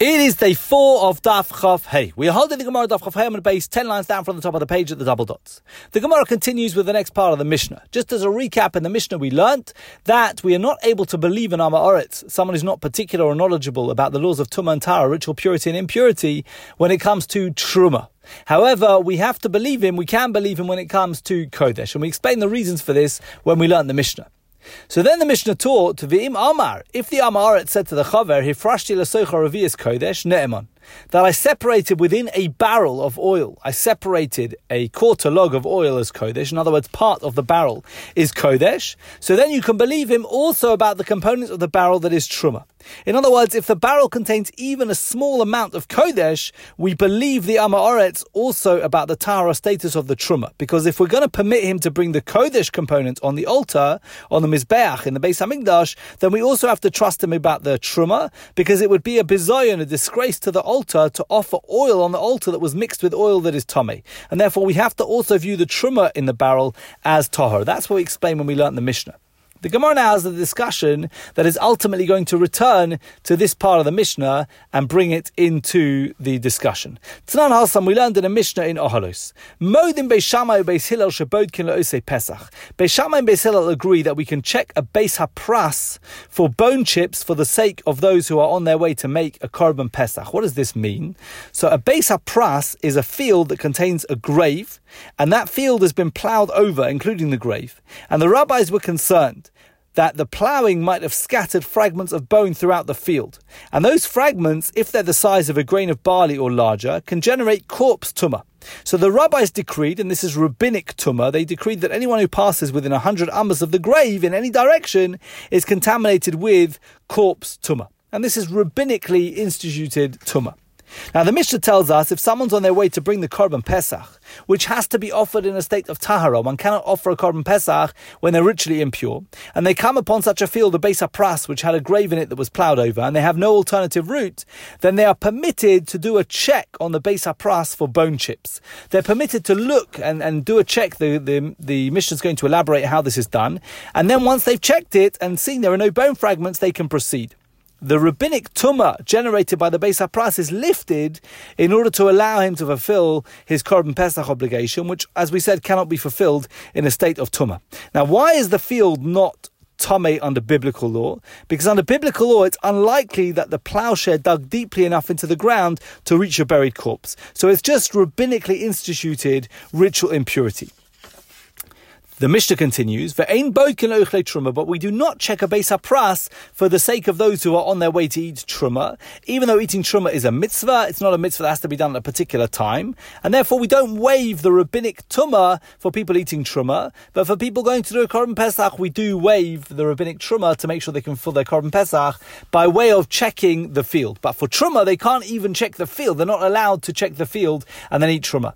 It is day four of Daf Chav Hey. We are holding the Gemara Daf Chav Hey on the base, ten lines down from the top of the page at the double dots. The Gemara continues with the next part of the Mishnah. Just as a recap in the Mishnah, we learnt that we are not able to believe in Amma Oretz, someone who's not particular or knowledgeable about the laws of Tumah and Tahara, ritual purity and impurity, when it comes to Truma. However, we have to believe him, we can believe him when it comes to Kodesh. And we explain the reasons for this when we learn the Mishnah. So then the Mishnah taught, to V'im Amar, if the Amaret said to the Chaver, Hifrashti l'soicha revius kodesh, ne'eman, that I separated within a barrel of oil, I separated a quarter log of oil as kodesh, in other words, part of the barrel is kodesh, so then you can believe him also about the components of the barrel that is truma. In other words, if the barrel contains even a small amount of Kodesh, we believe the Amaretz also about the Tahara status of the Truma. Because if we're going to permit him to bring the Kodesh component on the altar, on the Mizbeach, in the Beis HaMikdash, then we also have to trust him about the Truma, because it would be a bizayon, a disgrace to the altar to offer oil on the altar that was mixed with oil that is Tomei. And therefore we have to also view the Truma in the barrel as Tahar. That's what we explained when we learned the Mishnah. The Gemara now has a discussion that is ultimately going to return to this part of the Mishnah and bring it into the discussion. Tanan Halsam, we learned in a Mishnah in Ohalos. Modim Beishamai Beis Hillel Shabodkin Le'osei Pesach. Beishamai and Beis Hillel agree that we can check a Beis Hapras for bone chips for the sake of those who are on their way to make a Korban Pesach. What does this mean? So a Beis Hapras is a field that contains a grave, and that field has been ploughed over, including the grave. And the rabbis were concerned that the ploughing might have scattered fragments of bone throughout the field. And those fragments, if they're the size of a grain of barley or larger, can generate corpse tumah. So the rabbis decreed, and this is rabbinic tumah, they decreed that anyone who passes within a hundred amas of the grave in any direction is contaminated with corpse tumah. And this is rabbinically instituted tumah. Now, the Mishnah tells us if someone's on their way to bring the Korban Pesach, which has to be offered in a state of Tahara, one cannot offer a Korban Pesach when they're ritually impure, and they come upon such a field, a Beis Pras, which had a grave in it that was ploughed over, and they have no alternative route, then they are permitted to do a check on the Beis Pras for bone chips. They're permitted to look and, and do a check. The, the, the Mishnah is going to elaborate how this is done. And then once they've checked it and seen there are no bone fragments, they can proceed the rabbinic tumah generated by the Beis HaPras is lifted in order to allow him to fulfill his Korban Pesach obligation, which, as we said, cannot be fulfilled in a state of tumah. Now, why is the field not Tame under biblical law, because under biblical law, it's unlikely that the plowshare dug deeply enough into the ground to reach a buried corpse. So it's just rabbinically instituted ritual impurity. The Mishnah continues, "Ve'ein boikin ochle truma," but we do not check a beis pras for the sake of those who are on their way to eat truma. Even though eating truma is a mitzvah, it's not a mitzvah that has to be done at a particular time, and therefore we don't waive the rabbinic truma for people eating truma. But for people going to do a korban pesach, we do waive the rabbinic truma to make sure they can fill their korban pesach by way of checking the field. But for truma, they can't even check the field; they're not allowed to check the field and then eat truma.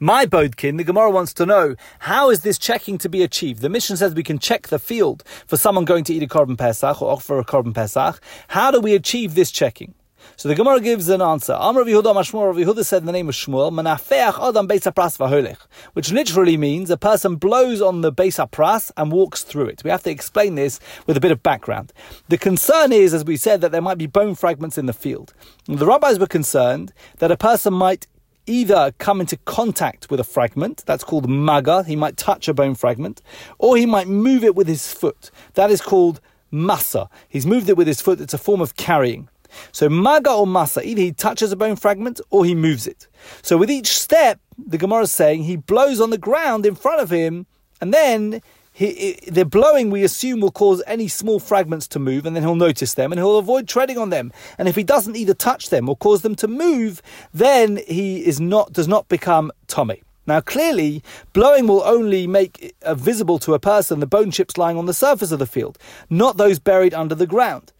My Bodkin, the Gemara wants to know how is this checking to be achieved? The Mishnah says we can check the field for someone going to eat a korban pesach or offer a korban pesach. How do we achieve this checking? So the Gemara gives an answer. Amr Yehuda Mashmur Yehuda said in the name of Shmuel, Manafeach Adam Beis which literally means a person blows on the Beis Pras and walks through it. We have to explain this with a bit of background. The concern is, as we said, that there might be bone fragments in the field. The rabbis were concerned that a person might either come into contact with a fragment, that's called maga, he might touch a bone fragment, or he might move it with his foot, that is called masa. He's moved it with his foot, it's a form of carrying. So maga or masa, either he touches a bone fragment or he moves it. So with each step, the Gemara is saying he blows on the ground in front of him, and then he, the blowing, we assume, will cause any small fragments to move, and then he'll notice them, and he'll avoid treading on them. And if he doesn't either touch them or cause them to move, then he is not does not become Tomei. Now, clearly, blowing will only make uh, visible to a person the bone chips lying on the surface of the field, not those buried under the ground.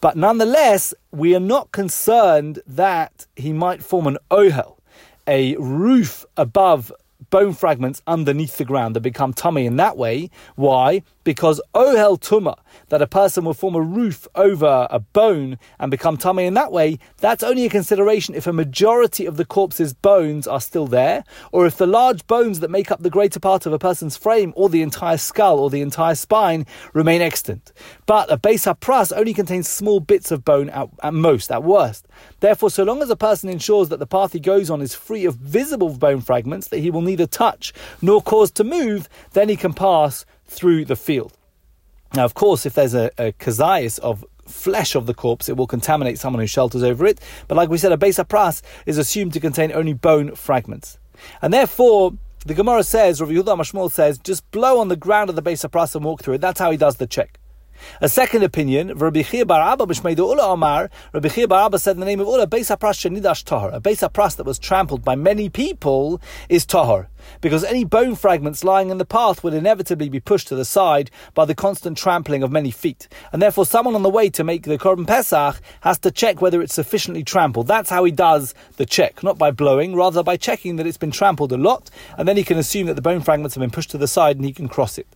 But nonetheless, we are not concerned that he might form an ohel, a roof above bone fragments underneath the ground that become Tomei in that way. Why? Because ohel tuma, that a person will form a roof over a bone and become Tomei in that way, that's only a consideration if a majority of the corpse's bones are still there, or if the large bones that make up the greater part of a person's frame, or the entire skull, or the entire spine remain extant. But a beis pras only contains small bits of bone at, at most, at worst. Therefore, so long as a person ensures that the path he goes on is free of visible bone fragments that he will neither touch nor cause to move, then he can pass through the field. Now, of course, if there's a, a kazayas of flesh of the corpse, it will contaminate someone who shelters over it. But like we said, a besa pras is assumed to contain only bone fragments. And therefore, the Gemara says, Rav Yehuda Mashmol says, just blow on the ground of the besa pras and walk through it. That's how he does the check. A second opinion, Rabbi Chia Bar Abba B'Shmeidu Ula Omar, Rabbi Chia Bar Abba said in the name of Ula, Beis HaPras Shenidash Tahor. A Beis HaPras that was trampled by many people is Tahor. Because any bone fragments lying in the path would inevitably be pushed to the side by the constant trampling of many feet. And therefore someone on the way to make the Korban Pesach has to check whether it's sufficiently trampled. That's how he does the check, not by blowing, rather by checking that it's been trampled a lot, and then he can assume that the bone fragments have been pushed to the side and he can cross it.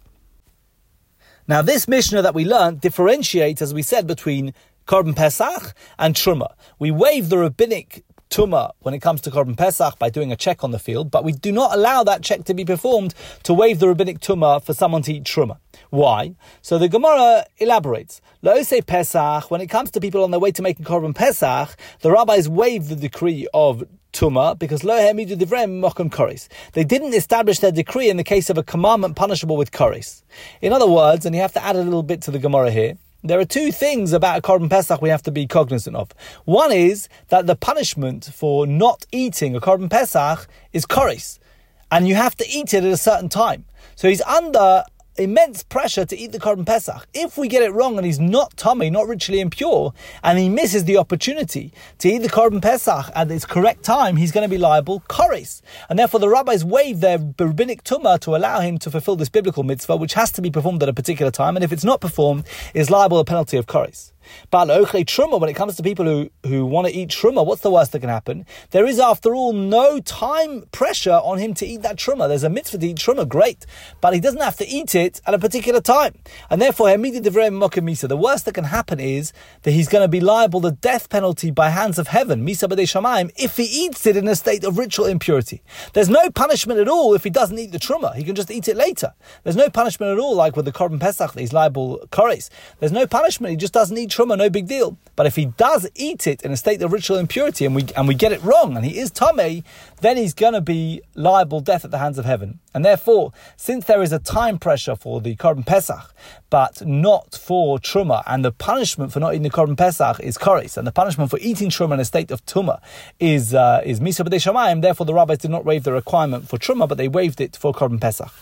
Now, this Mishnah that we learned differentiates, as we said, between Korban Pesach and Truma. We waive the rabbinic Tuma when it comes to Korban Pesach by doing a check on the field, but we do not allow that check to be performed to waive the rabbinic Tuma for someone to eat Truma. Why? So the Gemara elaborates. say Pesach, when it comes to people on their way to making Korban Pesach, the rabbis waive the decree of tuma because lo hemidu divrem mokum koris. They didn't establish their decree in the case of a commandment punishable with koris. In other words, and you have to add a little bit to the Gemara here. There are two things about a Korban Pesach we have to be cognizant of. One is that the punishment for not eating a Korban Pesach is koris, and you have to eat it at a certain time. So he's under immense pressure to eat the Korban Pesach. If we get it wrong and he's not Tomei, not ritually impure, and he misses the opportunity to eat the Korban Pesach at its correct time, he's going to be liable koris. And therefore the rabbis waive their rabbinic tumah to allow him to fulfill this biblical mitzvah, which has to be performed at a particular time, and if it's not performed, is liable a penalty of koris. But truma, when it comes to people who, who want to eat truma, what's the worst that can happen? There is, after all, no time pressure on him to eat that truma. There's a mitzvah to eat truma, great, but he doesn't have to eat it at a particular time. And therefore, the worst that can happen is that he's going to be liable the death penalty by hands of heaven, misa shamayim, if he eats it in a state of ritual impurity. There's no punishment at all if he doesn't eat the truma. He can just eat it later. There's no punishment at all, like with the korban pesach, he's liable koris. There's no punishment. He just doesn't eat truma, no big deal. But if he does eat it in a state of ritual impurity and we and we get it wrong and he is tame, then he's going to be liable death at the hands of heaven. And therefore, since there is a time pressure for the korban pesach, but not for truma, and the punishment for not eating the korban pesach is koris, and the punishment for eating truma in a state of tuma is uh, is misa b'dei Therefore, the rabbis did not waive the requirement for truma, but they waived it for korban pesach.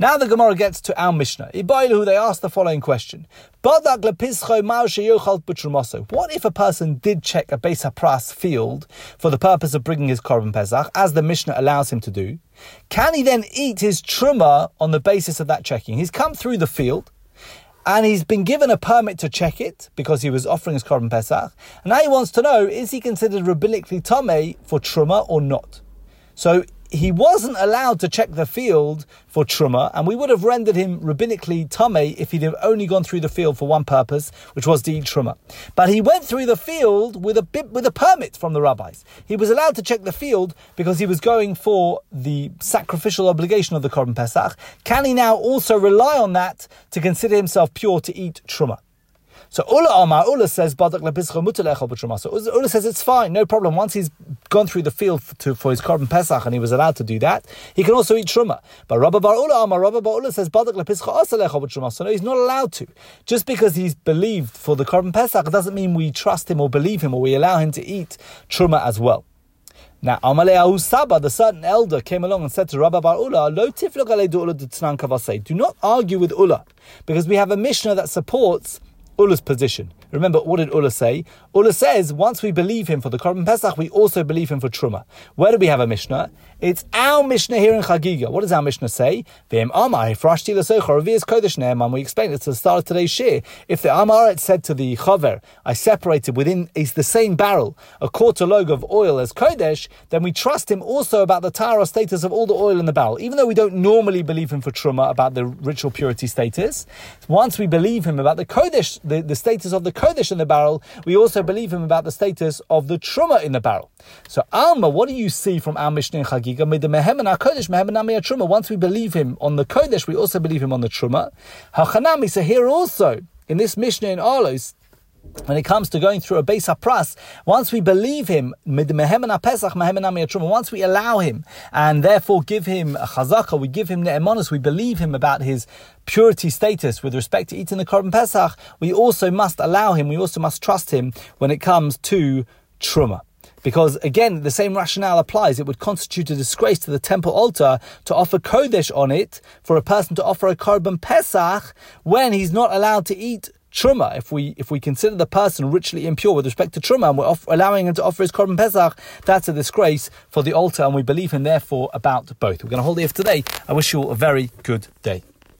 Now the Gemara gets to our Mishnah. Ibailu, they ask the following question. What if a person did check a Beis Pras field for the purpose of bringing his Korban Pesach, as the Mishnah allows him to do? Can he then eat his Truma on the basis of that checking? He's come through the field, and he's been given a permit to check it because he was offering his Korban Pesach. And now he wants to know, is he considered rabbinically Tomei for Truma or not? So he wasn't allowed to check the field for truma, and we would have rendered him rabbinically tame if he'd have only gone through the field for one purpose, which was to eat truma. But he went through the field with a bit, with a permit from the rabbis. He was allowed to check the field because he was going for the sacrificial obligation of the korban pesach. Can he now also rely on that to consider himself pure to eat truma? So Ula Amar, Ula says, So Ula says it's fine, no problem. Once he's gone through the field to, for his korban pesach and he was allowed to do that, he can also eat truma. But Rabba Bar Ula Amar, Rabba Bar Ula says, Badak So no, he's not allowed to. Just because he's believed for the korban pesach doesn't mean we trust him or believe him or we allow him to eat truma as well. Now, Amalei Saba, the certain elder, came along and said to Rabba Bar Ula, Lo Do not argue with Ula, because we have a Mishnah that supports Ula's position. Remember, what did Ula say? Ula says, once we believe him for the Korban Pesach, we also believe him for Truma. Where do we have a Mishnah? It's our Mishnah here in Chagiga. What does our Mishnah say? We explained it to the start of today's shiur. If the Amaret said to the Chaver, I separated within is the same barrel a quarter log of oil as Kodesh, then we trust him also about the Tahara status of all the oil in the barrel. Even though we don't normally believe him for Truma about the ritual purity status, once we believe him about the Kodesh, the, the status of the Kodesh in the barrel, we also believe him about the status of the Truma in the barrel. So, Alma, what do you see from our Mishnah in Chagiga? Made the Mehemen HaKodesh, Mehemen Truma. Once we believe him on the Kodesh, we also believe him on the Truma. Hachanami, so here also, in this Mishnah in Ohalos, when it comes to going through a Beis HaPras, once we believe him, once we allow him, and therefore give him a we give him ne'emonis, we believe him about his purity status with respect to eating the Korban Pesach, we also must allow him, we also must trust him when it comes to Truma. Because again, the same rationale applies. It would constitute a disgrace to the temple altar to offer Kodesh on it for a person to offer a Korban Pesach when he's not allowed to eat truma, if we if we consider the person ritually impure with respect to truma, and we're off, allowing him to offer his korban pesach, that's a disgrace for the altar, and we believe him therefore about both. We're going to hold here for today. I wish you all a very good day.